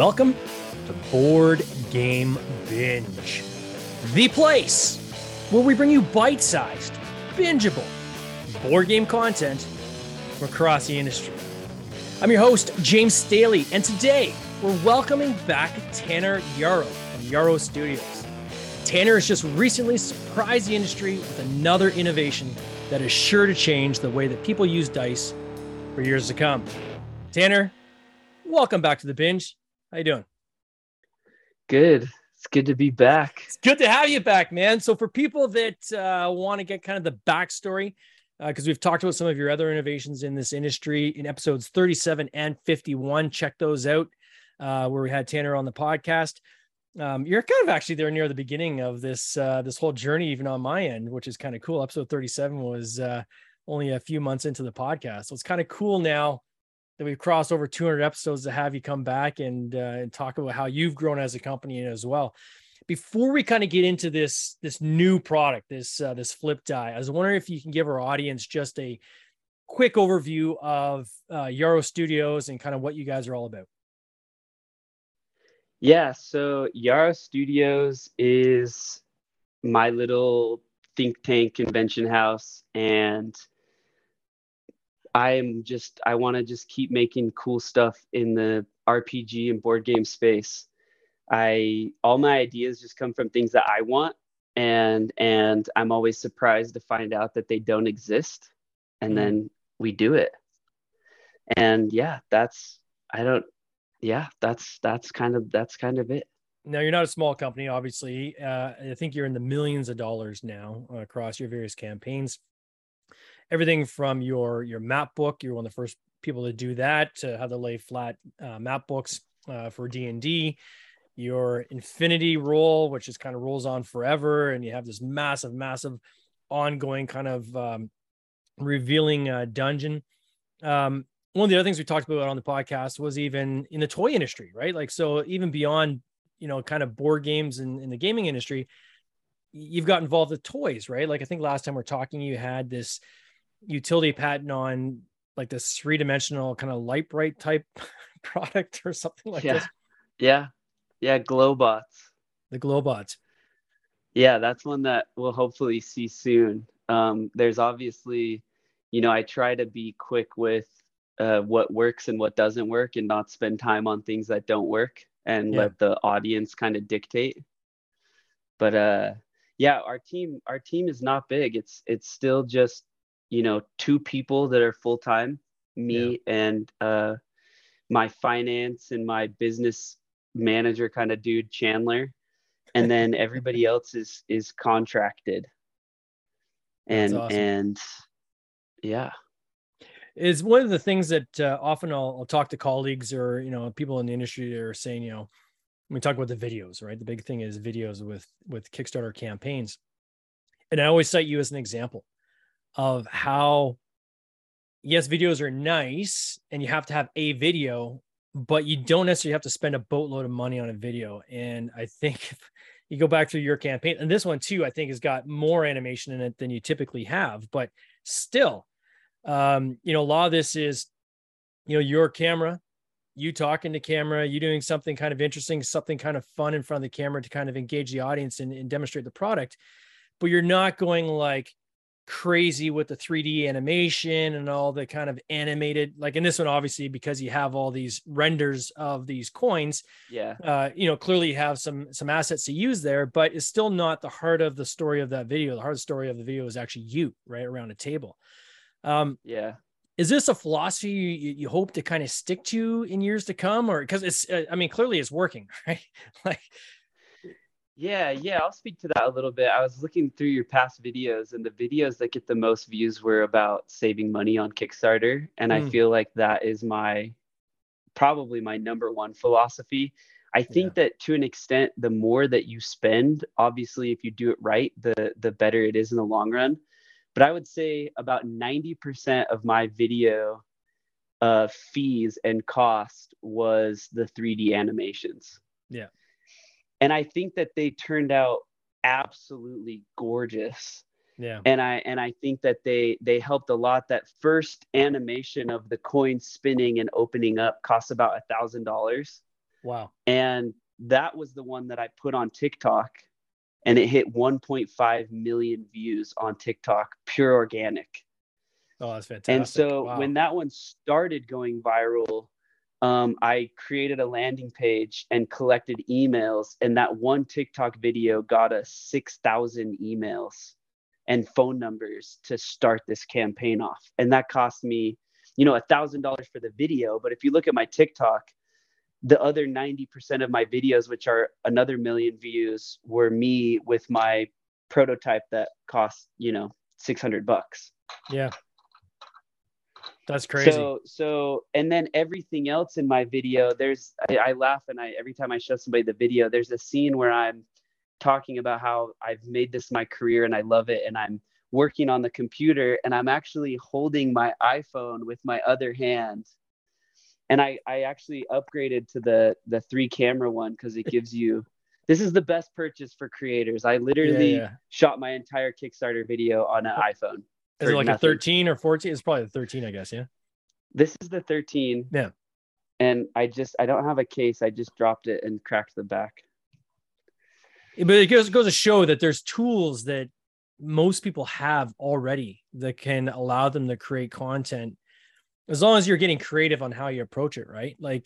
welcome to Board Game Binge, the place where we bring you bite sized, bingeable board game content from across the industry. I'm your host, James Staley, and today we're welcoming back Tanner Yarrow from Yarrow Studios. Tanner has just recently surprised the industry with another innovation that is sure to change the way that people use dice for years to come. Tanner, welcome back to the binge. How you doing? Good. It's good to be back. It's good to have you back, man. So for people that uh, want to get kind of the backstory, because uh, we've talked about some of your other innovations in this industry in episodes 37 and 51. Check those out, uh, where we had Tanner on the podcast. Um, you're kind of actually there near the beginning of this uh, this whole journey, even on my end, which is kind of cool. Episode 37 was uh, only a few months into the podcast, so it's kind of cool now that we've crossed over 200 episodes to have you come back and uh, and talk about how you've grown as a company as well. Before we kind of get into this this new product, this uh, this flip die, I was wondering if you can give our audience just a quick overview of uh, Yarrow Studios and kind of what you guys are all about. Yeah, so Yarrow Studios is my little think tank convention house and I'm just I want to just keep making cool stuff in the RPG and board game space. I all my ideas just come from things that I want and and I'm always surprised to find out that they don't exist and mm. then we do it. And yeah, that's I don't yeah, that's that's kind of that's kind of it. Now you're not a small company, obviously. Uh, I think you're in the millions of dollars now across your various campaigns everything from your your map book. You're one of the first people to do that to how to lay flat uh, map books uh, for d&d your infinity roll which is kind of rolls on forever and you have this massive massive ongoing kind of um, revealing uh, dungeon. Um, one of the other things we talked about on the podcast was even in the toy industry right? Like so even beyond you know kind of board games in, in the gaming industry you've got involved with toys right? Like i think last time we are talking you had this utility patent on like this three dimensional kind of Lite-Brite type product or something like yeah. this. Yeah. Yeah. Glowbots. The Glowbots. Yeah. That's one that we'll hopefully see soon. Um, there's obviously, you know, I try to be quick with uh, what works and what doesn't work and not spend time on things that don't work and yeah. let the audience kind of dictate. But uh, yeah, our team, our team is not big. It's, it's still just you know two people that are full time me yeah. and uh my finance and my business manager kind of dude chandler. And then everybody else is is contracted. And awesome. and yeah. Is one of the things that uh, often I'll, I'll, talk to colleagues or you know people in the industry that are saying you know we talk about the videos right? The big thing is videos with with kickstarter campaigns. And i always cite you as an example of how yes videos are nice and you have to have a video but you don't necessarily have to spend a boatload of money on a video. And i think you go back through your campaign and this one too i think has got more animation in it than you typically have but still um you know a lot of this is you know your camera you talking to camera you doing something kind of interesting something kind of fun in front of the camera to kind of engage the audience and, and demonstrate the product but you're not going like crazy with the 3D animation and all the kind of animated like in this one obviously because you have all these renders of these coins yeah. uh you know clearly you have some some assets to use there but it's still not the heart of the story of that video. The heart of the story of the video is actually you right around a table. Um yeah. is this a philosophy you, you hope to kind of stick to in years to come or because it's uh, i mean clearly it's working right? Like yeah, yeah, I'll speak to that a little bit. I was looking through your past videos, and the videos that get the most views were about saving money on Kickstarter. And mm. I feel like that is my probably my number one philosophy. I think yeah. that to an extent, the more that you spend, obviously, if you do it right, the the better it is in the long run. But I would say about 90% of my video uh, fees and cost was the 3D animations. Yeah and I think that they turned out absolutely gorgeous. Yeah. And I and I think that they they helped a lot. That first animation of the coin spinning and opening up cost about a thousand dollars. Wow. And that was the one that I put on TikTok and it hit 1.5 million views on TikTok, pure organic. Oh, that's fantastic. And so wow. when that one started going viral, um, I created a landing page and collected emails, and that one TikTok video got us 6,000 emails and phone numbers to start this campaign off. And that cost me, you know, a thousand dollars for the video. But if you look at my TikTok, the other 90% of my videos, which are another million views, were me with my prototype that cost, you know, 600 bucks. Yeah. That's crazy. So, so, and then everything else in my video, there's, I, I laugh and I, every time I show somebody the video, there's a scene where I'm talking about how I've made this my career and I love it. And I'm working on the computer and I'm actually holding my iPhone with my other hand. And I, I actually upgraded to the, the three camera one because it gives you, this is the best purchase for creators. I literally yeah. shot my entire Kickstarter video on an iPhone. Is it like nothing. a 13 or 14? It's probably the 13, I guess. Yeah. This is the 13. Yeah. And I just I don't have a case. I just dropped it and cracked the back. But it goes goes to show that there's tools that most people have already that can allow them to create content as long as you're getting creative on how you approach it, right? Like,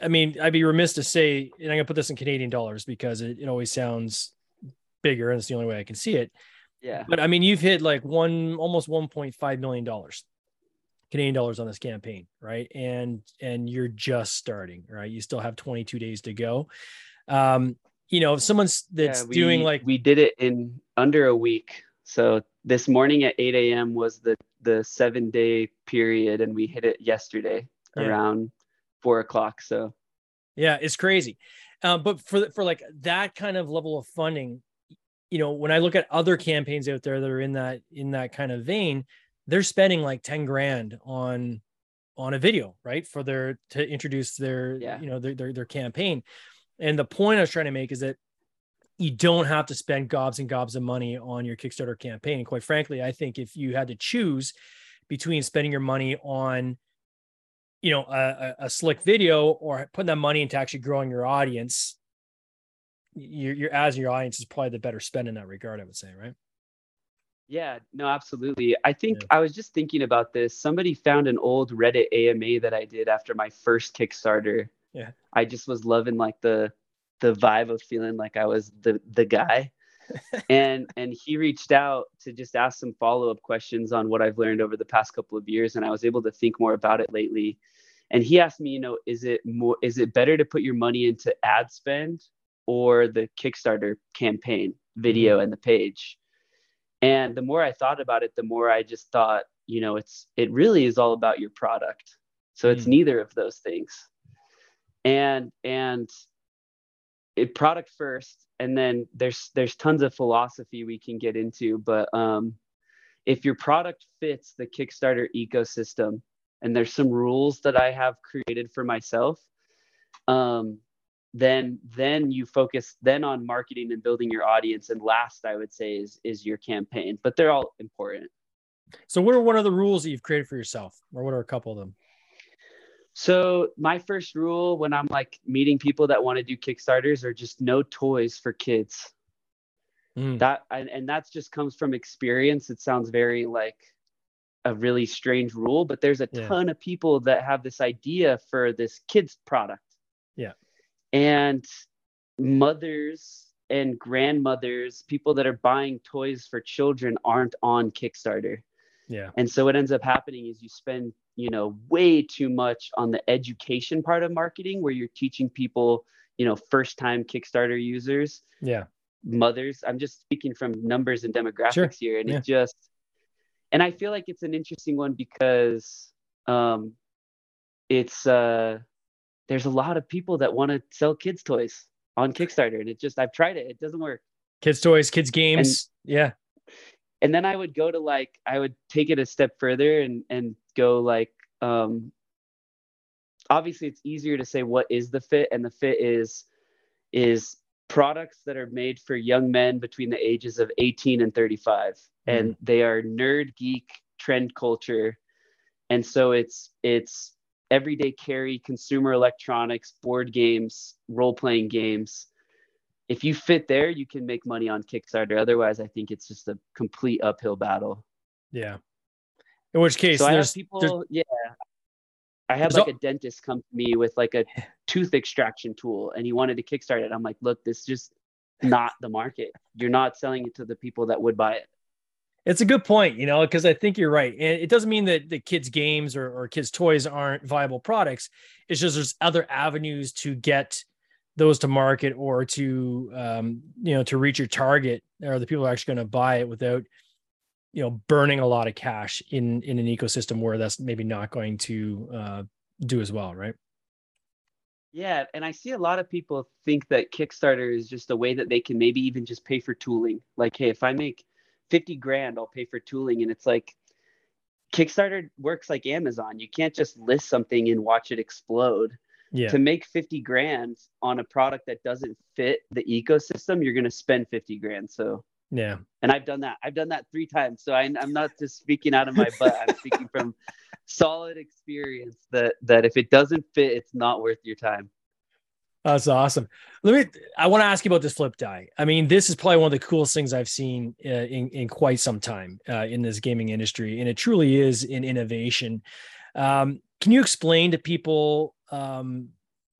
I mean, I'd be remiss to say, and I'm gonna put this in Canadian dollars because it, it always sounds bigger and it's the only way I can see it. Yeah. But I mean, you've hit like one almost 1.5 million dollars, Canadian dollars on this campaign, right? And and you're just starting, right? You still have 22 days to go. Um, you know, if someone's that's Yeah, we- doing like we did it in under a week. So this morning at 8 a.m. was the the seven day period, and we hit it yesterday Yeah. around four o'clock. So Yeah, it's crazy. Uh, but for for like that kind of level of funding, you know, when I look at other campaigns out there that are in that in that kind of vein, they're spending like 10 grand on on a video, right? For their to introduce their Yeah. you know their, their their campaign. And the point I was trying to make is that you don't have to spend gobs and gobs of money on your Kickstarter campaign. And quite frankly, I think if you had to choose between spending your money on you know a, a, a slick video or putting that money into actually growing your audience your your as your audience is probably the better spend in that regard i would say right yeah, no, absolutely. I think Yeah. I was just thinking about this. Somebody found an old Reddit AMA that I did after my first Kickstarter. Yeah. I just was loving like the the vibe of feeling like I was the the guy. and and he reached out to just ask some follow-up questions on what I've learned over the past couple of years and I was able to think more about it lately. And he asked me, you know, is it more is it better to put your money into ad spend or the Kickstarter campaign video and the page? and the more i thought about it the more i just thought you know it's it really is all about your product so it's Mm. neither of those things and and it product first and then there's there's tons of philosophy we can get into but um if your product fits the kickstarter ecosystem and there's some rules that i have created for myself um then then you focus then on marketing and building your audience. And last i would say is is your campaign but they're all important. So what are one of the rules that you've created for yourself or what are a couple of them? So my first rule when i'm like meeting people that want to do kickstarters are just no toys for kids. Mm, that and, and that just comes from experience. It sounds very like a really strange rule but there's a Yeah. ton of people that have this idea for this kids product. Yeah. And mothers and grandmothers people that are buying toys for children aren't on kickstarter yeah and so what ends up happening is you spend you know way too much on the education part of marketing where you're teaching people you know first time kickstarter users yeah mothers i'm just speaking from numbers and demographics Sure. here and Yeah. it just and i feel like it's an interesting one because um it's uh there's a lot of people that want to sell kids toys on kickstarter and it just i've tried it it doesn't work. Kids toys kids games yeah. And then i would go to like i would take it a step further and and go like um obviously it's easier to say what is the fit and the fit is is products that are made for young men between the ages of 18 and 35 and they are nerd geek trend culture. And so it's it's everyday carry, consumer electronics, board games, role playing games. If you fit there, you can make money on Kickstarter. Otherwise, I think it's just a complete uphill battle. Yeah. In which case, so I have people, there's- yeah. I had like a dentist come to me with like a tooth extraction tool and he wanted to kickstart it. I'm like, look, this is just not the market. You're not selling it to the people that would buy it. It's a good point, you know, because I think you're right. And it doesn't mean that the kids' games or, or kids' toys aren't viable products. It's just there's other avenues to get those to market or to um, you know to reach your target or the people are actually going to buy it without you know burning a lot of cash in in an ecosystem where that's maybe not going to uh, do as well, right? Yeah, and I see a lot of people think that Kickstarter is just a way that they can maybe even just pay for tooling. Like, hey, if I make 50 grand, I'll pay for tooling. And it's like Kickstarter works like Amazon. You can't just list something and watch it explode. Yeah, To make 50 grand on a product that doesn't fit the ecosystem, you're going to spend 50 grand. So, yeah. and I've done that. I've done that three times. So I, I'm not just speaking out of my butt. I'm speaking from solid experience that that if it doesn't fit, it's not worth your time. That's awesome. Let me. I want to ask you about this flip die. I mean, this is probably one of the coolest things I've seen uh, in in quite some time uh, in this gaming industry, and it truly is an innovation. Um, can you explain to people um,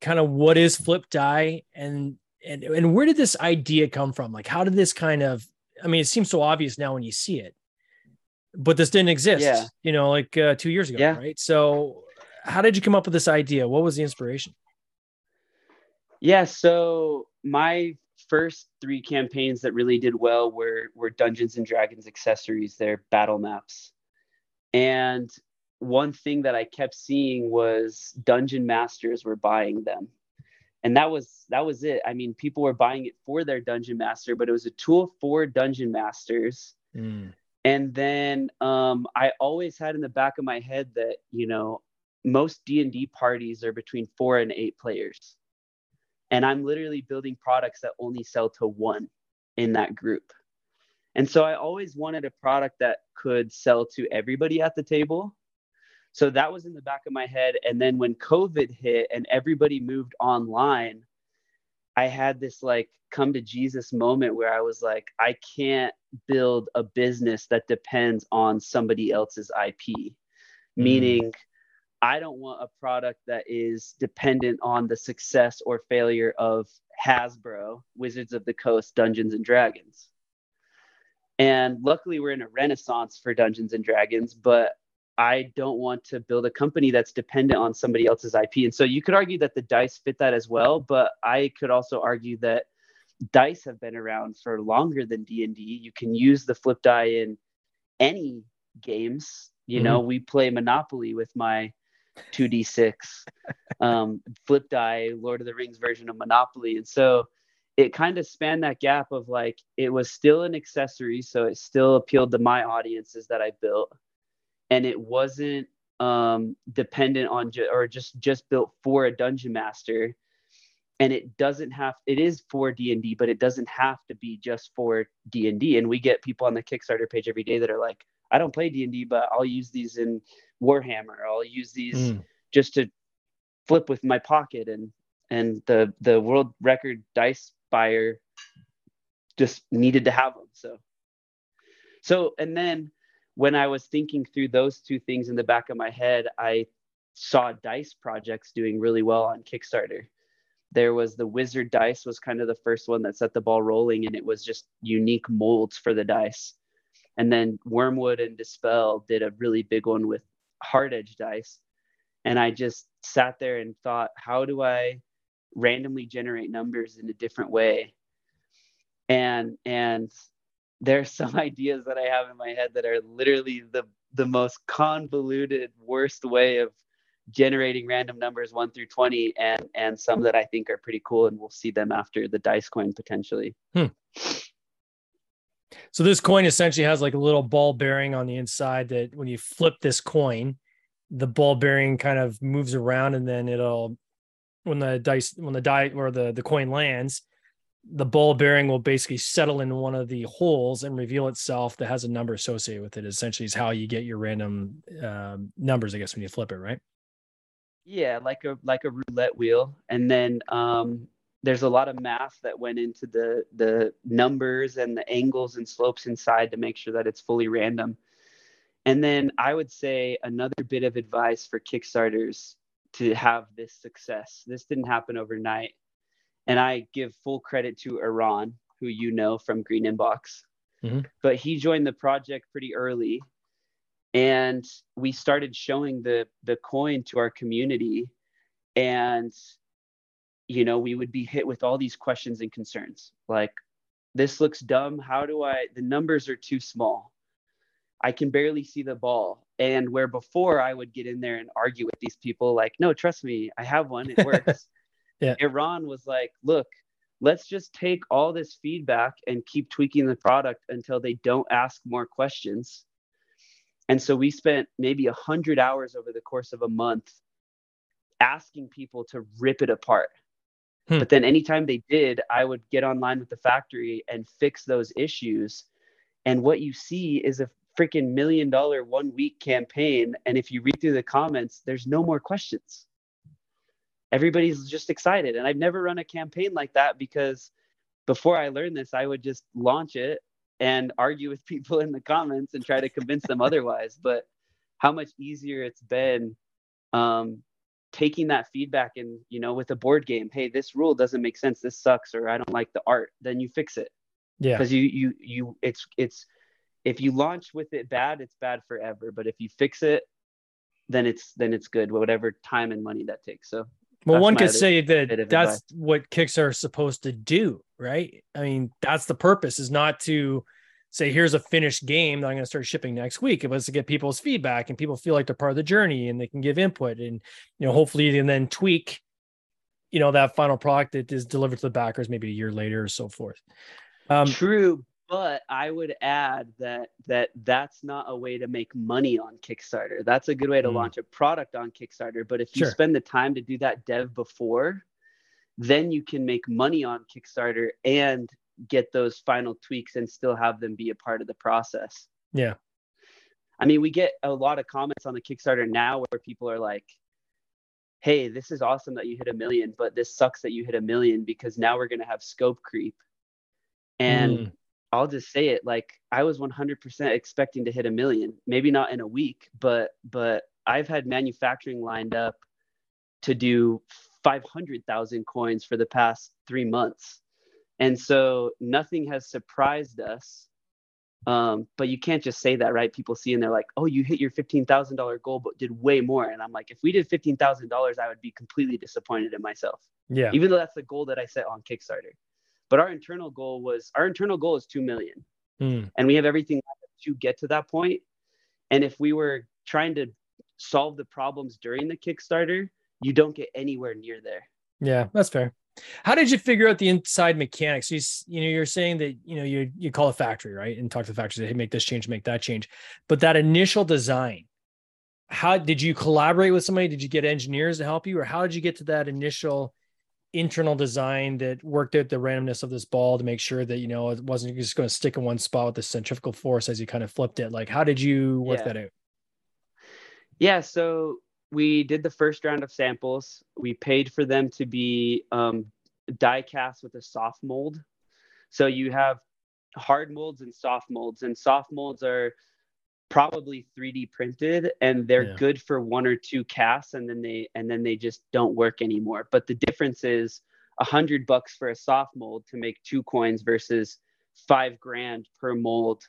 kind of what is flip die and and and where did this idea come from? Like, how did this kind of? I mean, it seems so obvious now when you see it, but this didn't exist. Yeah. You know, like uh, two years ago, Yeah. right? So, how did you come up with this idea? What was the inspiration? Yeah, so my first three campaigns that really did well were were Dungeons and Dragons accessories, they're battle maps. And one thing that I kept seeing was dungeon masters were buying them. And that was that was it. I mean, people were buying it for their dungeon master, but it was a tool for dungeon masters. Mm. And then um, I always had in the back of my head that you know most D and D parties are between four and eight players, and I'm literally building products that only sell to one in that group. And so I always wanted a product that could sell to everybody at the table. So that was in the back of my head. And then when COVID hit and everybody moved online, I had this like come to Jesus moment where I was like, I can't build a business that depends on somebody else's IP. Mm. Meaning, I don't want a product that is dependent on the success or failure of Hasbro, Wizards of the Coast, Dungeons and Dragons. And luckily, we're in a renaissance for Dungeons and Dragons, but I don't want to build a company that's dependent on somebody else's IP. And so you could argue that the dice fit that as well, but I could also argue that dice have been around for longer than D&D. You can use the flip die in any games. You mm-hmm. know, we play Monopoly with my 2d6 um, flip die Lord of the Rings version of Monopoly. And so it kind of spanned that gap of like it was still an accessory, so it still appealed to my audiences that I built. And it wasn't um, dependent on ju- or just just built for a dungeon master. And it doesn't have it is for d&d but it doesn't have to be just for d&d and we get people on the kickstarter page every day that are like i don't play d&d but i'll use these in warhammer i'll use these Mm. just to flip with my pocket and and the the world record dice buyer just needed to have them so so and then when I was thinking through those two things in the back of my head, I saw dice projects doing really well on Kickstarter. There was the Wizard dice was kind of the first one that set the ball rolling, and it was just unique molds for the dice. And then Wormwood and Dispel did a really big one with hard edge dice. And I just sat there and thought, how do I randomly generate numbers in a different way? And and there's some ideas that I have in my head that are literally the the most convoluted, worst way of generating random numbers one through 20 and and some that I think are pretty cool and we'll see them after the dice coin potentially. Hmm. So this coin essentially has like a little ball bearing on the inside that when you flip this coin, the ball bearing kind of moves around and then it'll when the dice when the die or the the coin lands, the ball bearing will basically settle in one of the holes and reveal itself that has a number associated with it. Essentially, is how you get your random um, numbers, I guess, when you flip it, right? Yeah, like a like a roulette wheel, and then um, there's a lot of math that went into the the numbers and the angles and slopes inside to make sure that it's fully random. And then I would say another bit of advice for Kickstarters to have this success. This didn't happen overnight. And I give full credit to Iran, who you know from Green Inbox. Mm-hmm. But he joined the project pretty early. And we started showing the the coin to our community. And you know, we would be hit with all these questions and concerns like, this looks dumb. How do I? The numbers are too small. I can barely see the ball. And where before I would get in there and argue with these people, like, no, trust me, I have one, it works. yeah. Iran was like, look, let's just take all this feedback and keep tweaking the product until they don't ask more questions. And so we spent maybe a hundred hours over the course of a month asking people to rip it apart Hmm. But then anytime they did, I would get online with the factory and fix those issues. And what you see is a freaking million dollar one week campaign. And if you read through the comments, there's no more questions. Everybody's just excited. And I've never run a campaign like that because before I learned this, I would just launch it and argue with people in the comments and try to convince them otherwise. But how much easier it's been um, taking that feedback and you know with a board game hey this rule doesn't make sense. This sucks or i don't like the art then you fix it. Yeah. Because you you you it's it's if you launch with it bad it's bad forever but if you fix it then it's then it's good whatever time and money that takes. So well one could say that that's advice. what kicks are supposed to do right? I mean that's the purpose is not to say here's a finished game that I'm going to start shipping next week. It was to get people's feedback and people feel like they're part of the journey and they can give input and you know hopefully you can then tweak you know that final product that is delivered to the backers maybe a year later or so forth. Um, True, but I would add that that that's not a way to make money on Kickstarter. That's a good way to mm. launch a product on Kickstarter, but if you sure. spend the time to do that dev before, then you can make money on Kickstarter and get those final tweaks and still have them be a part of the process. Yeah. I mean, we get a lot of comments on the Kickstarter now where people are like, hey, this is awesome that you hit a million, but this sucks that you hit a million because now we're going to have scope creep. And mm. I'll just say it like I was 100% expecting to hit a million, maybe not in a week, but but I've had manufacturing lined up to do 500,000 coins for the past 3 months. And so nothing has surprised us. Um, but you can't just say that, right? People see and they're like, oh, you hit your $15,000 goal, but did way more. And I'm like, if we did $15,000, I would be completely disappointed in myself. Yeah. Even though that's the goal that I set on Kickstarter. But our internal goal was, our internal goal is 2 million. Mm. And we have everything to get to that point. And if we were trying to solve the problems during the Kickstarter, you don't get anywhere near there. Yeah, that's fair. How did you figure out the inside mechanics? You, you know, you're saying that you know you you call a factory right and talk to the factory, say, hey, make this change, make that change, but that initial design, how did you collaborate with somebody? Did you get engineers to help you, or how did you get to that initial internal design that worked out the randomness of this ball to make sure that you know it wasn't just going to stick in one spot with the centrifugal force as you kind of flipped it? Like, how did you work yeah. that out? Yeah, so we did the first round of samples. We paid for them to be um, die cast with a soft mold. So you have hard molds and soft molds, and soft molds are probably 3D printed and they're yeah. good for one or two casts and then they and then they just don't work anymore. But the difference is a hundred bucks for a soft mold to make two coins versus five grand per mold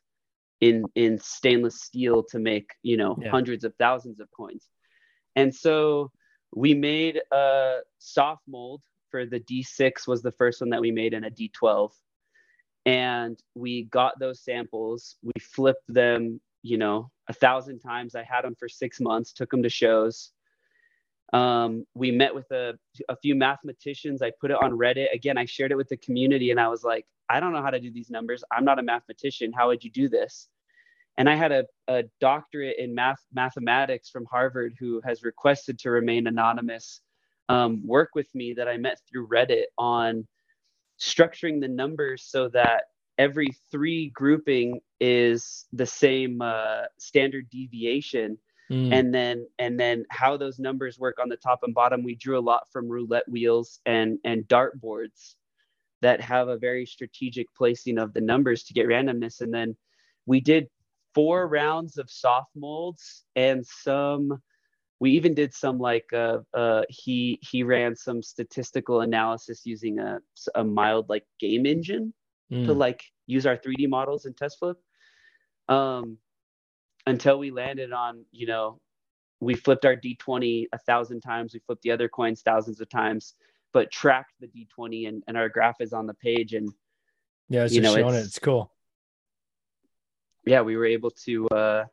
in in stainless steel to make you know yeah. hundreds of thousands of coins and so we made a soft mold for the D6 was the first one that we made in a D12. And we got those samples, we flipped them, you know, a thousand times. I had them for six months, took them to shows. Um, we met with a, a few mathematicians. I put it on Reddit. Again, I shared it with the community and I was like, I don't know how to do these numbers. I'm not a mathematician. How would you do this? And I had a, a doctorate in math mathematics from Harvard who has requested to remain anonymous um, work with me that I met through Reddit on structuring the numbers so that every three grouping is the same uh, standard deviation Mm. And then and then how those numbers work on the top and bottom, we drew a lot from roulette wheels and and dart boards that have a very strategic placing of the numbers to get randomness. And then we did four rounds of soft molds and some we even did some like uh, uh, he he ran some statistical analysis using a, a mild like game engine mm. to like use our 3d models in test flip. Um, until we landed on you know we flipped our d20 a thousand times we flipped the other coins thousands of times but tracked the d20 and, and our graph is on the page and yeah it's you know, showing it's, it it's cool yeah we were able to uh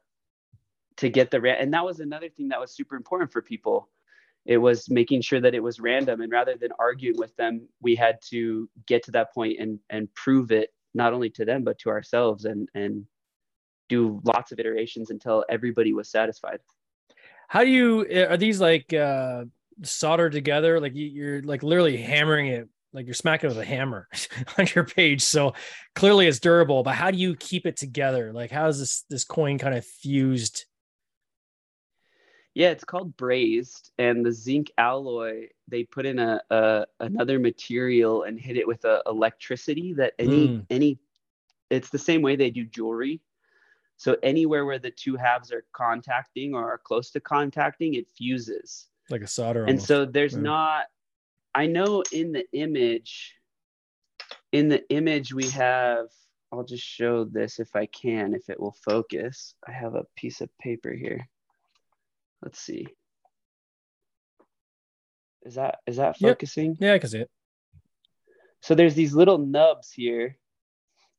to get the and that was another thing that was super important for people. It was making sure that it was random and rather than arguing with them we had to get to that point and and prove it not only to them but to ourselves and and do lots of iterations until everybody was satisfied. How do you eh, are these like uh soldered together? Like you're like literally hammering it like you're smacking with a hammer on your page so clearly it's durable but how do you keep it together like how is this this coin kind of fused yeah, it's called brazed, and the zinc alloy they put in a, a another material and hit it with a electricity that any mm. any it's the same way they do jewelry. So anywhere where the two halves are contacting or are close to contacting, it fuses. Like a solder. And almost. so there's yeah. not I know in the image in the image we have I'll just show this if I can, if it will focus. I have a piece of paper here. Let's see. Is that is that focusing? Yep. Yeah, I can see it. So there's these little nubs here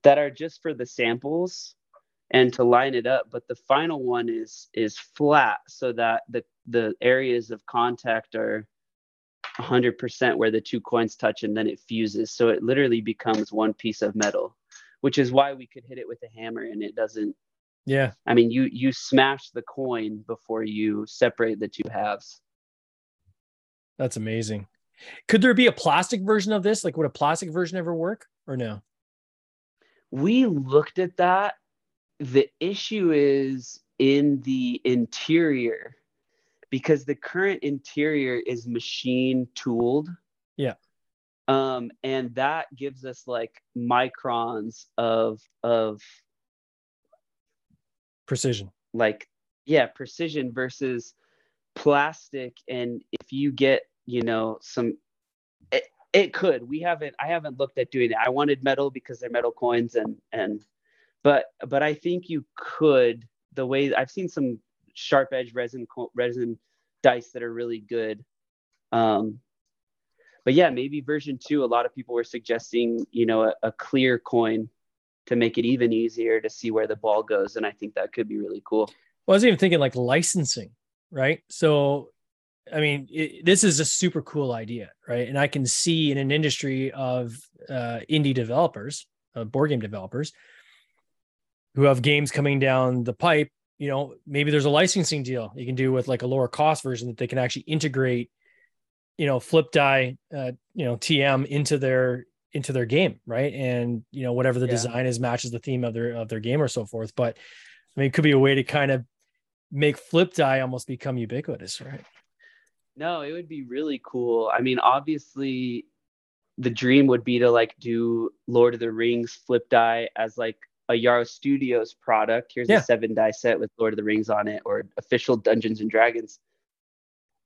that are just for the samples and to line it up, but the final one is is flat so that the the areas of contact are 100% where the two coins touch and then it fuses. So it literally becomes one piece of metal, which is why we could hit it with a hammer and it doesn't yeah. I mean, you you smash the coin before you separate the two halves. That's amazing. Could there be a plastic version of this? Like, would a plastic version ever work or no? We looked at that. The issue is in the interior because the current interior is machine tooled. Yeah. Um, and that gives us like microns of of precision like yeah precision versus plastic and if you get you know some it, it could we haven't i haven't looked at doing it i wanted metal because they're metal coins and and but but i think you could the way i've seen some sharp edge resin resin dice that are really good um but yeah maybe version two a lot of people were suggesting you know a, a clear coin to make it even easier to see where the ball goes. And I think that could be really cool. Well, I was even thinking like licensing, right? So, I mean, it, this is a super cool idea, right? And I can see in an industry of uh, indie developers, uh, board game developers, who have games coming down the pipe. You know, maybe there's a licensing deal you can do with like a lower cost version that they can actually integrate, you know, flip die, uh, you know, TM into their into their game, right? And you know, whatever the yeah. design is matches the theme of their of their game or so forth. But I mean, it could be a way to kind of make flip die almost become ubiquitous, right? No, it would be really cool. I mean, obviously the dream would be to like do Lord of the Rings flip die as like a Yarrow Studios product. Here's yeah. a seven die set with Lord of the Rings on it, or official Dungeons and Dragons.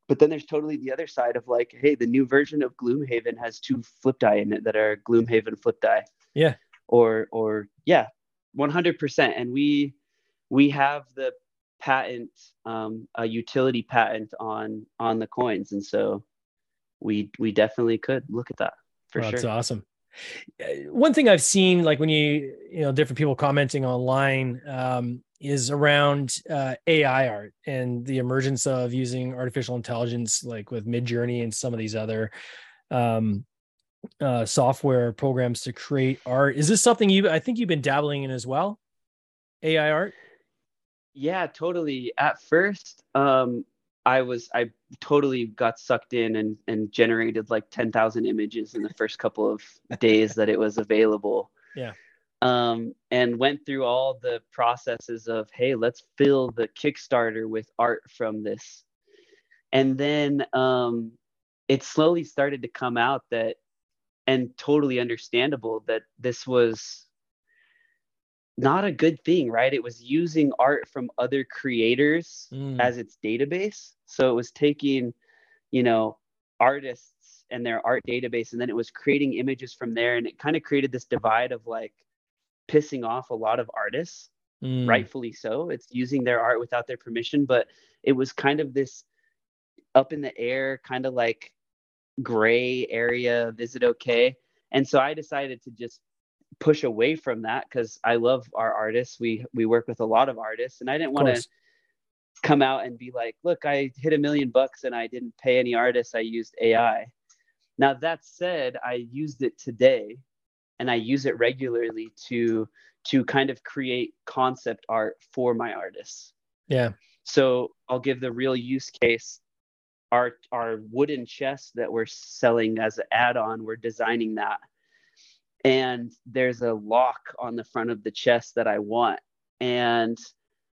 But then there's totally the other side of like, hey, the new version of Gloomhaven has two flip die in it that are Gloomhaven flip die. Yeah. Or or yeah, 100%. And we we have the patent, um, a utility patent on on the coins, and so we we definitely could look at that for sure. That's awesome. One thing I've seen, like when you you know different people commenting online, um, is around uh, AI art and the emergence of using artificial intelligence, like with Midjourney and some of these other um, uh, software programs to create art. Is this something you? I think you've been dabbling in as well. AI art. Yeah, totally. At first, um, I was I totally got sucked in and and generated like ten thousand images in the first couple of days that it was available. Yeah. um, and went through all the processes of hey let's fill the kickstarter with art from this and then um, it slowly started to come out that and totally understandable that this was not a good thing right it was using art from other creators mm. as its database so it was taking you know artists and their art database and then it was creating images from there and it kind of created this divide of like pissing off a lot of artists, mm. rightfully so. It's using their art without their permission, but it was kind of this up in the air, kind of like gray area. Is it okay? And so I decided to just push away from that because I love our artists. We we work with a lot of artists, and I didn't want to come out and be like, "Look, I hit a million bucks and I didn't pay any artists. I used AI." Now that said, I used it today and I use it regularly to to kind of create concept art for my artists. Yeah. So I'll give the real use case. Our our wooden chest that we're selling as an add-on, we're designing that. And there's a lock on the front of the chest that I want. And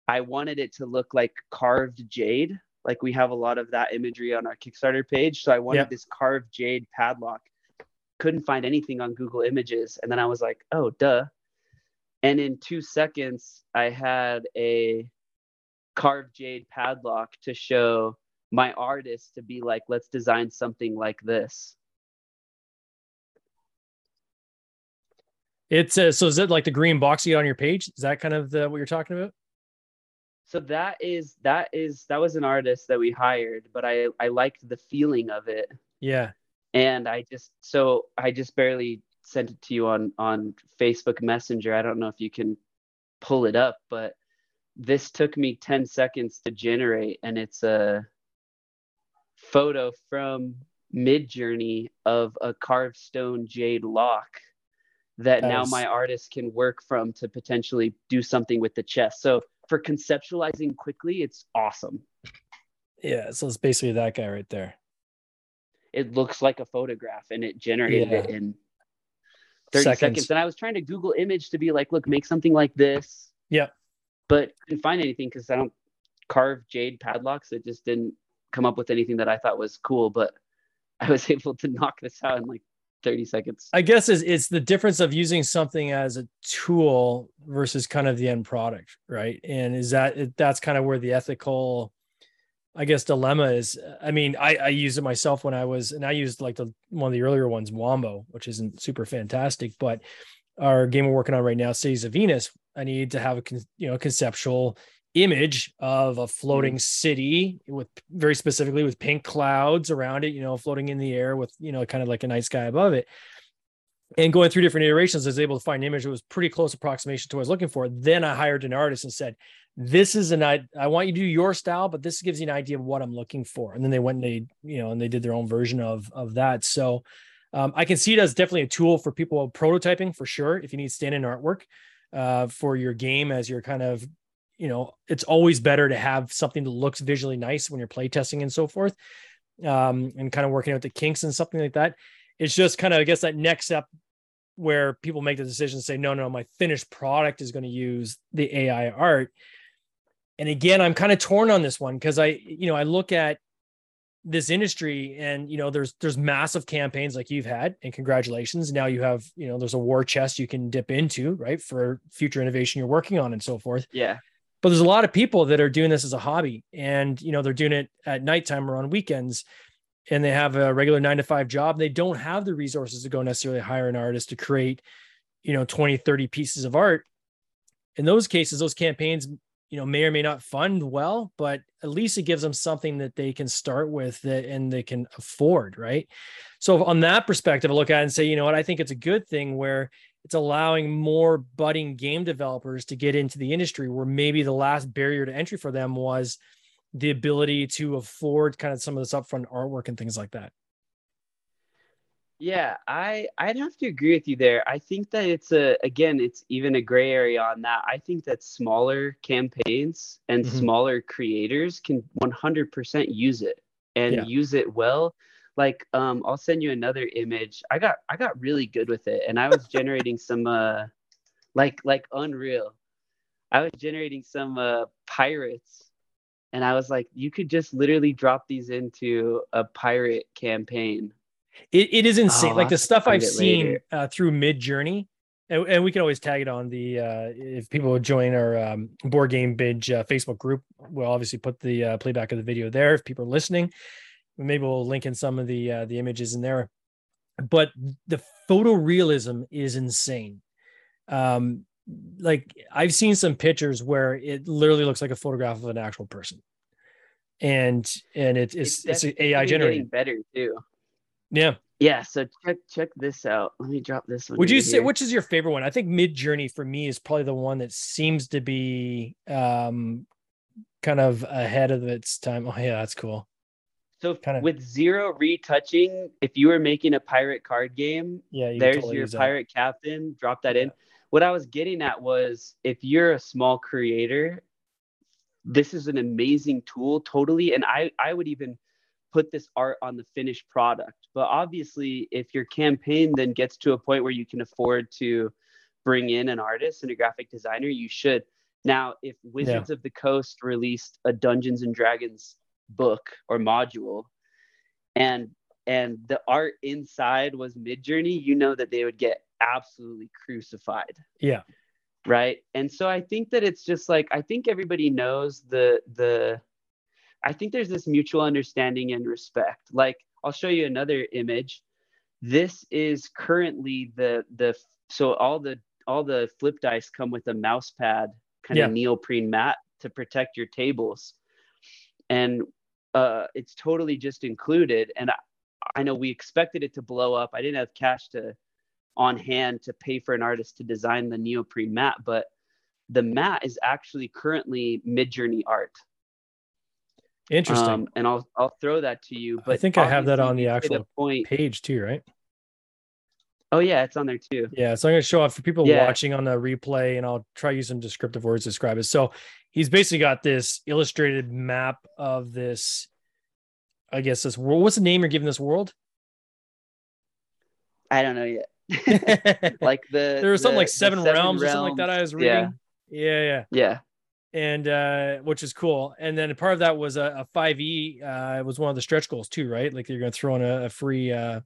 I wanted it to look like carved jade. Like we have a lot of that imagery on our Kickstarter page. So I wanted yep. this carved jade padlock couldn't find anything on Google Images. And then I was like, oh, duh. And in two seconds, I had a carved jade padlock to show my artist to be like, let's design something like this. It's uh, so is it like the green box you on your page? Is that kind of the, what you're talking about? So that is that is that was an artist that we hired, but I I liked the feeling of it. Yeah and I just so I just barely sent it to you on on Facebook Messenger. I don't know if you can pull it up, but this took me 10 seconds to generate and it's a photo from Midjourney of a carved stone jade lock that, that now my artist can work from to potentially do something with the chest. So for conceptualizing quickly, it's awesome. Yeah, so it's basically that guy right there it looks like a photograph and it generated yeah. it in 30 seconds. seconds. And I was trying to Google image to be like, look, make something like this. Yeah. But didn't find anything because I don't carve jade padlocks. It just didn't come up with anything that I thought was cool. But I was able to knock this out in like 30 seconds. I guess it's, it's the difference of using something as a tool versus kind of the end product, right? And is that that's kind of where the ethical I guess dilemma is I mean I, I use it myself when I was and I used like the one of the earlier ones Wombo which isn't super fantastic but our game we're working on right now Cities of Venus I need to have a you know conceptual image of a floating mm. city with very specifically with pink clouds around it you know floating in the air with you know kind of like a night sky above it and going through different iterations I was able to find an image that was pretty close approximation to what I was looking for then I hired an artist and said this is an I, I want you to do your style, but this gives you an idea of what I'm looking for. And then they went and they, you know, and they did their own version of of that. So um, I can see it as definitely a tool for people prototyping for sure. If you need stand-in artwork uh, for your game as you're kind of, you know, it's always better to have something that looks visually nice when you're playtesting and so forth. Um, and kind of working out the kinks and something like that. It's just kind of, I guess, that next step where people make the decision to say, no, no, my finished product is going to use the AI art and again i'm kind of torn on this one because i you know i look at this industry and you know there's there's massive campaigns like you've had and congratulations now you have you know there's a war chest you can dip into right for future innovation you're working on and so forth yeah but there's a lot of people that are doing this as a hobby and you know they're doing it at nighttime or on weekends and they have a regular nine to five job. They don't have the resources to go necessarily hire an artist to create you know 20 30 pieces of art. In those cases those campaigns you know may or may not fund well but at least it gives them something that they can start with that and they can afford right? So on that perspective i look at it and say you know what? I think it's a good thing where it's allowing more budding game developers to get into the industry where maybe the last barrier to entry for them was the ability to afford kind of some of this upfront artwork and things like that yeah, I I'd have to agree with you there. I think that it's a again, it's even a gray area on that. I think that smaller campaigns and mm-hmm. smaller creators can 100% use it and yeah. use it well. Like um I'll send you another image. I got I got really good with it and I was generating some uh like like unreal. I was generating some uh, pirates, and I was like, you could just literally drop these into a pirate campaign. It, it is insane. Oh, like the stuff I've seen uh, through Midjourney, and, and, we can always tag it on the uh, if people join our um, board game binge uh, Facebook group. We'll obviously put the uh, playback of the video there if people are listening. Maybe we'll link in some of the uh, the images in there. But the photorealism is insane. Um, like I've seen some pictures where it literally looks like a photograph of an actual person, and and it, it's it's, it's AI generated. Better too. Yeah. Yeah. So check check this out. Let me drop this one. Would you say here. which is your favorite one? I think Midjourney for me is probably the one that seems to be um kind of ahead of its time. Oh yeah, that's cool. So kind of, with zero retouching, if you were making a pirate card game, yeah, there's totally your pirate that. captain. Drop that yeah. in. What I was getting at was if you're a small creator, this is an amazing tool, totally. And I I would even put this art on the finished product. But obviously, if your campaign then gets to a point where you can afford to bring in an artist and a graphic designer, you should. Now, if Wizards yeah. of the Coast released a Dungeons and Dragons book or module. And and the art inside was midjourney you know that they would get absolutely crucified. Yeah. Right? And so i think that it's just like i think everybody knows the the i think there's this mutual understanding and respect. Like i'll show you another image. This is currently the the so all the all the flip dice come with a mouse pad kind yeah. of neoprene mat to protect your tables. And uh, it's totally just included. And I, I know we expected it to blow up. I didn't have cash to on hand to pay for an artist to design the neoprene mat, but the mat is actually currently Midjourney art. Interesting. Um, and I'll I'll throw that to you. But I think I have that on the actual point, page too, right? Oh yeah, it's on there too. Yeah, so I'm to show off for people yeah. watching on the replay, and I'll try use some descriptive words to describe it. So he's basically got this illustrated map of this. I guess this world. What's the name you're giving this world? I don't know yet. like the there was something the, like seven, seven realms, realms, or something like that. I was reading. Yeah, yeah, yeah. yeah. And uh, which is cool. And then part of that was a, a 5e. Uh, it was one of the stretch goals too, right? Like you're going to throw in a, a free uh,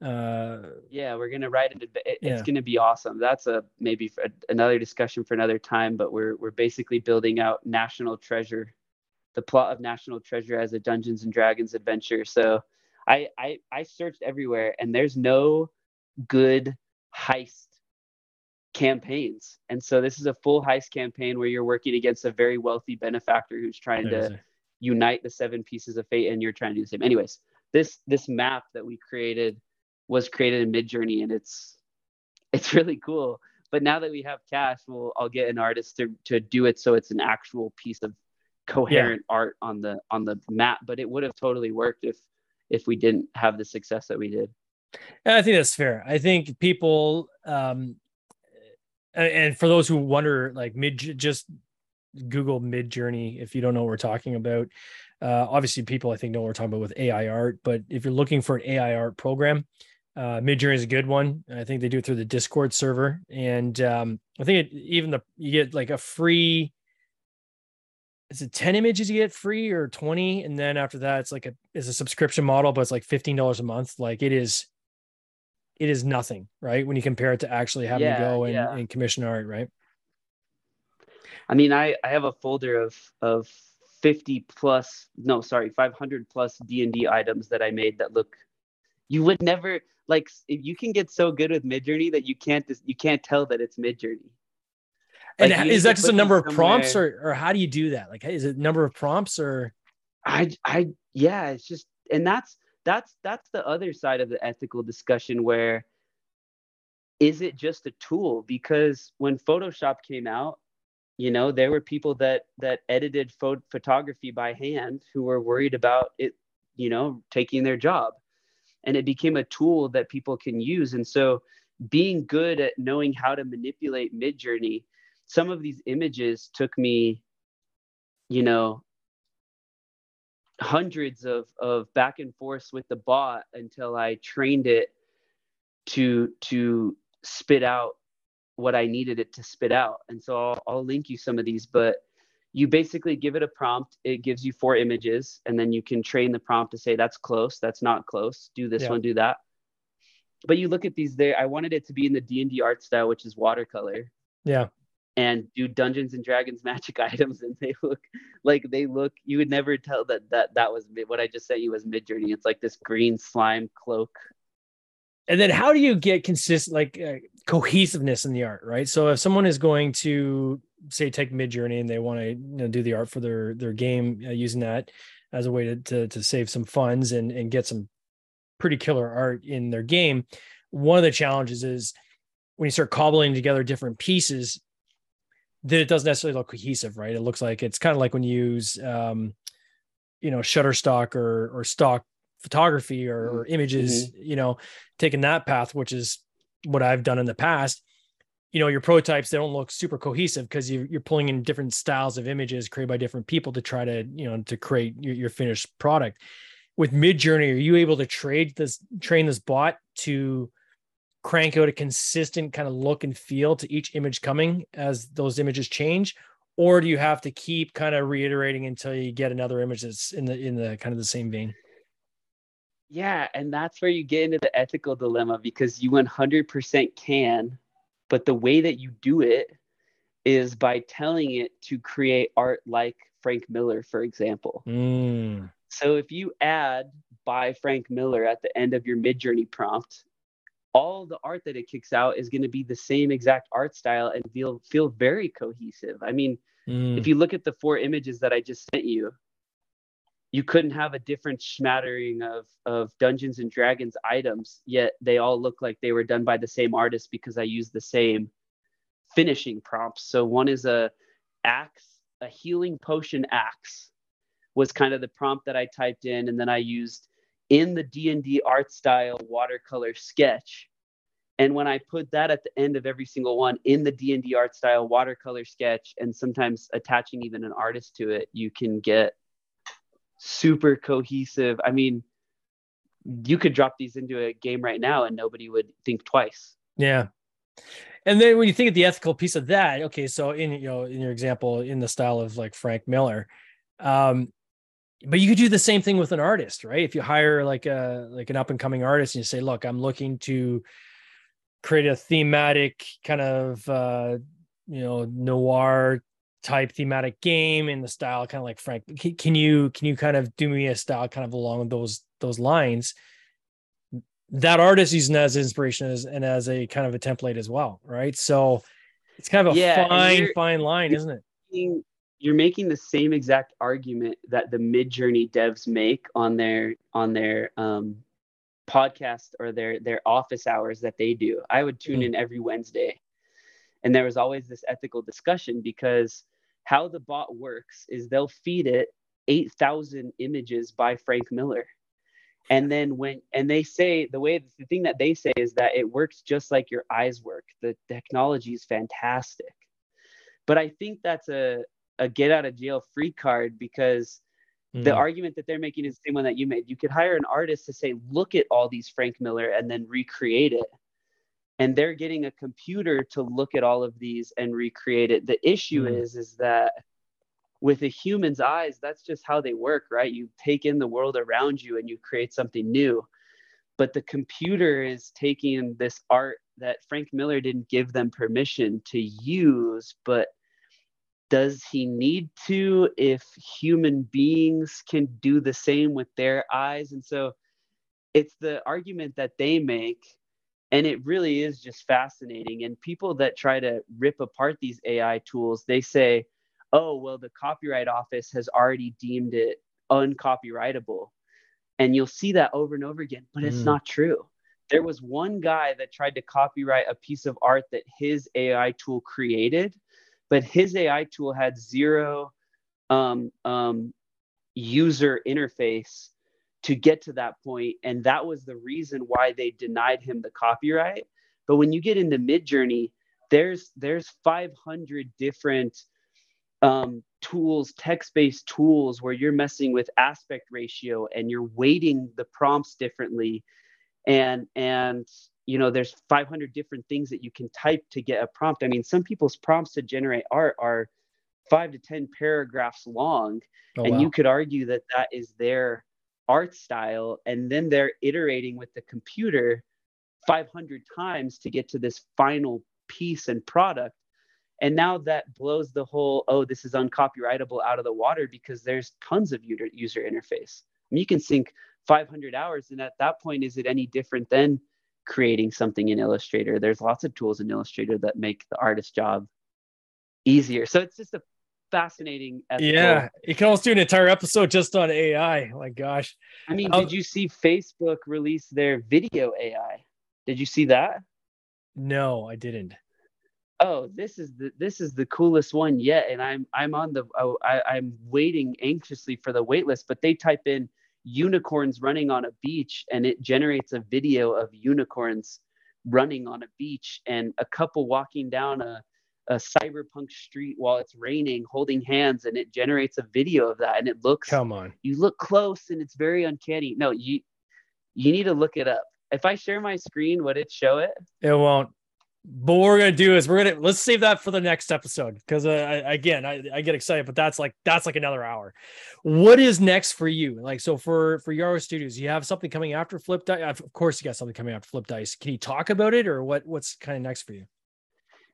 uh yeah we're gonna write it, it yeah. it's gonna be awesome. That's a maybe another discussion for another time but we're we're basically building out national treasure the plot of national treasure as a dungeons and dragons adventure. So i i i searched everywhere and there's no good heist campaigns. And so this is a full heist campaign where you're working against a very wealthy benefactor who's trying to unite the seven pieces of fate and you're trying to do the same. Anyways this this map that we created was created in Midjourney, and it's it's really cool. But now that we have cash, we'll I'll get an artist to to do it so it's an actual piece of coherent yeah. art on the on the map. But it would have totally worked if if we didn't have the success that we did. I think that's fair. I think people um and for those who wonder like mid just google Midjourney if you don't know what we're talking about uh, obviously people i think know what we're talking about with ai art but if you're looking for an ai art program uh, Midjourney is a good one. I think they do it through the Discord server, and um, I think it, even the you get like a free. Is it ten images you get free or twenty, and then after that it's like a is a subscription model, but it's like fifteen dollars a month. Like it is, it is nothing, right? When you compare it to actually having yeah, to go and, yeah. and commission art, right? I mean, I I have a folder of of 50 plus no sorry 500 plus d&d items that i made that look you would never like you can get so good with midjourney that you can't just you can't tell that it's midjourney. Like, and is that just a number of prompts or or how do you do that? Like is it number of prompts or? I i yeah it's just and that's that's that's the other side of the ethical discussion where is it just a tool? Because when photoshop came out you know there were people that that edited pho- photography by hand who were worried about it you know taking their job and it became a tool that people can use and so being good at knowing how to manipulate midjourney some of these images took me you know hundreds of of back and forth with the bot until i trained it to to spit out what I needed it to spit out. And so I'll, I'll link you some of these, but you basically give it a prompt. It gives you four images, and then you can train the prompt to say that's close, that's not close. Do this yeah. one, do that. But you look at these there. I wanted it to be in the D and D art style, which is watercolor. Yeah. And do Dungeons and Dragons magic items, and they look like they look. You would never tell that that that was what I just sent you was Midjourney. It's like this green slime cloak and then how do you get consistent like uh, cohesiveness in the art right so if someone is going to say take midjourney and they want to you know, do the art for their their game uh, using that as a way to, to, to save some funds and and get some pretty killer art in their game. One of the challenges is when you start cobbling together different pieces that it doesn't necessarily look cohesive right? It looks like it's kind of like when you use um you know shutterstock or or stock photography or, or images mm-hmm. you know taking that path which is what i've done in the past you know your prototypes they don't look super cohesive because you, you're pulling in different styles of images created by different people to try to you know to create your, your finished product. With midjourney are you able to trade this train this bot to crank out a consistent kind of look and feel to each image coming as those images change? Or do you have to keep kind of reiterating until you get another image that's in the in the kind of the same vein? Yeah, and that's where you get into the ethical dilemma because you 100% can, but the way that you do it is by telling it to create art like Frank Miller, for example. Mm. So if you add by Frank Miller at the end of your Midjourney prompt, all the art that it kicks out is going to be the same exact art style and feel feel very cohesive. I mean, mm. if you look at the four images that I just sent you, you couldn't have a different smattering of of Dungeons and Dragons items, yet they all look like they were done by the same artist because I used the same finishing prompts. So one is a axe, a healing potion axe was kind of the prompt that I typed in and then I used in the D&D art style watercolor sketch. And when I put that at the end of every single one in the D&D art style watercolor sketch and sometimes attaching even an artist to it, you can get super cohesive. I mean, you could drop these into a game right now and nobody would think twice. Yeah. And then when you think of the ethical piece of that, okay, so in you know in your example in the style of like Frank Miller, um, but you could do the same thing with an artist, right? If you hire like a like an up and coming artist and you say, look, I'm looking to create a thematic kind of uh, you know noir type thematic game in the style kind of like frank can you can you kind of do me a style kind of along those those lines? That artist using that as inspiration as, and as a kind of a template as well right? So it's kind of a yeah, fine fine line isn't it? making, you're making the same exact argument that the midjourney devs make on their on their um podcast or their their office hours that they do. I would tune mm. in every wednesday and there was always this ethical discussion because how the bot works is they'll feed it 8,000 images by Frank Miller. And then when, and they say the way, the thing that they say is that it works just like your eyes work. The technology is fantastic. But I think that's a, a get out of jail free card because mm. the argument that they're making is the same one that you made. You could hire an artist to say, look at all these Frank Miller and then recreate it and they're getting a computer to look at all of these and recreate it. The issue mm. is is that with a human's eyes that's just how they work right? You take in the world around you and you create something new. But the computer is taking this art that frank miller didn't give them permission to use but does he need to if human beings can do the same with their eyes? And so it's the argument that they make and it really is just fascinating. And people that try to rip apart these ai tools they say oh well the copyright office has already deemed it uncopyrightable. And you'll see that over and over again but it's mm. not true. There was one guy that tried to copyright a piece of art that his ai tool created but his ai tool had zero um, um, user interface to get to that point and that was the reason why they denied him the copyright. But when you get into midjourney there's there's 500 different um, tools text-based tools where you're messing with aspect ratio and you're weighting the prompts differently. And and you know there's 500 different things that you can type to get a prompt. I mean some people's prompts to generate art are five to ten paragraphs long. Oh, and wow. you could argue that that is their art style and then they're iterating with the computer 500 times to get to this final piece and product. And now that blows the whole oh this is uncopyrightable out of the water because there's tons of user interface. I mean, you can sync 500 hours and at that point is it any different than creating something in illustrator? There's lots of tools in illustrator that make the artist job easier. So it's just a fascinating yeah you can almost do an entire episode just on ai my gosh. I mean did you see facebook release their video ai did you see that? No i didn't. Oh this is the this is the coolest one yet and i'm i'm on the oh, I, i'm waiting anxiously for the waitlist but they type in unicorns running on a beach and it generates a video of unicorns running on a beach and a couple walking down a, a cyberpunk street while it's raining holding hands and it generates a video of that and it looks come on. you look close and it's very uncanny. No you you need to look it up. If i share my screen would it show it? It won't. But what we're gonna do is we're gonna let's save that for the next episode because uh, again I, I get excited but that's like that's like another hour. What is next for you? Like so for for Yaro Studios you have something coming after flip dice of course you got something coming after flip dice. Can you talk about it or what what's kind of next for you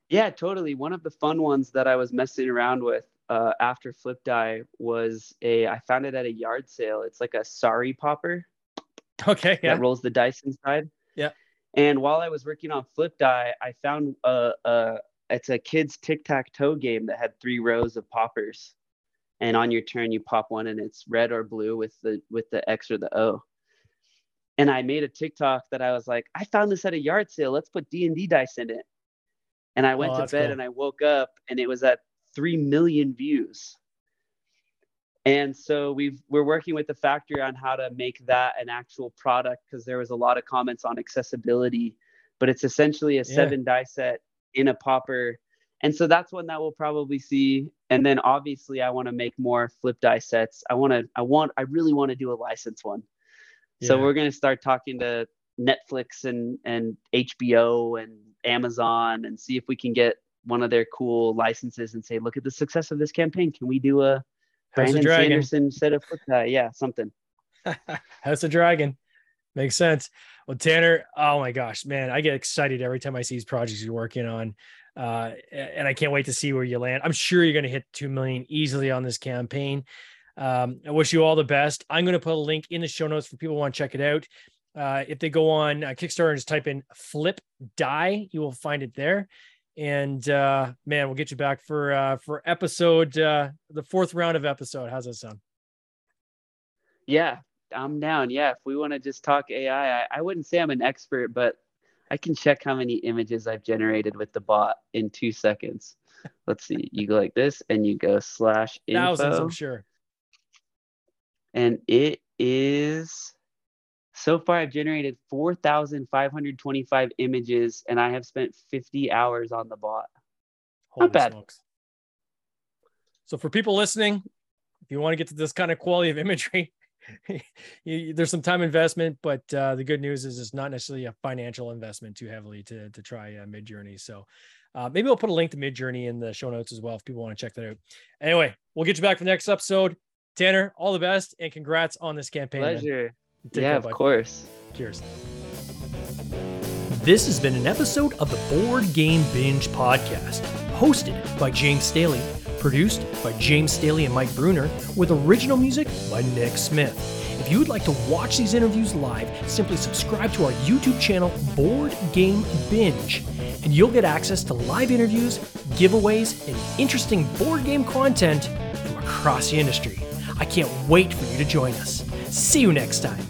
yeah totally one of the fun ones that I was messing around with uh, after flip die was a I found it at a yard sale it's like a sorry popper okay yeah. that rolls the dice inside yeah and while I was working on Flip Die, I found a, a it's a kids tic tac toe game that had three rows of poppers, and on your turn you pop one, and it's red or blue with the with the X or the O. And I made a TikTok that I was like, I found this at a yard sale. Let's put D and D dice in it. And I went oh, to bed cool. and I woke up and it was at three million views. And so we've we're working with the factory on how to make that an actual product because there was a lot of comments on accessibility, but it's essentially a seven die set in a popper. And so that's one that we'll probably see. And then obviously I want to make more flip die sets. I want to I want I really want to do a license one. Yeah. So we're going to start talking to Netflix and and HBO and Amazon and see if we can get one of their cool licenses and say, look at the success of this campaign. Can we do a Brandon Sanderson set foot uh, yeah, something. House of Dragon. Makes sense. Well, Tanner, oh my gosh, man, I get excited every time I see these projects you're working on. Uh, and I can't wait to see where you land. I'm sure you're going to hit 2 million easily on this campaign. Um, I wish you all the best. I'm going to put a link in the show notes for people who want to check it out. Uh, if they go on uh, Kickstarter and just type in flip die, you will find it there. And uh man we'll get you back for uh for episode uh the fourth round of episode. How's that sound? Yeah i'm down. Yeah if we want to just talk ai I, I wouldn't say i'm an expert but i can check how many images i've generated with the bot in two seconds. Let's see. You go like this and you go slash info, thousands i'm sure. And it is so far, I've generated 4,525 images and I have spent 50 hours on the bot. Holy Not bad. Smokes. So, for people listening, if you want to get to this kind of quality of imagery, you, there's some time investment, but uh, the good news is it's not necessarily a financial investment too heavily to, to try uh, Midjourney. So, uh, maybe I'll put a link to Midjourney in the show notes as well if people want to check that out. Anyway, we'll get you back for the next episode. Tanner, all the best and congrats on this campaign. Pleasure. Man. Take yeah, of course. Cheers. This has been an episode of the Board Game Binge podcast, hosted by James Staley, produced by James Staley and Mike Bruner, with original music by Nick Smith. If you would like to watch these interviews live, simply subscribe to our YouTube channel, Board Game Binge, and you'll get access to live interviews, giveaways, and interesting board game content from across the industry. I can't wait for you to join us. See you next time.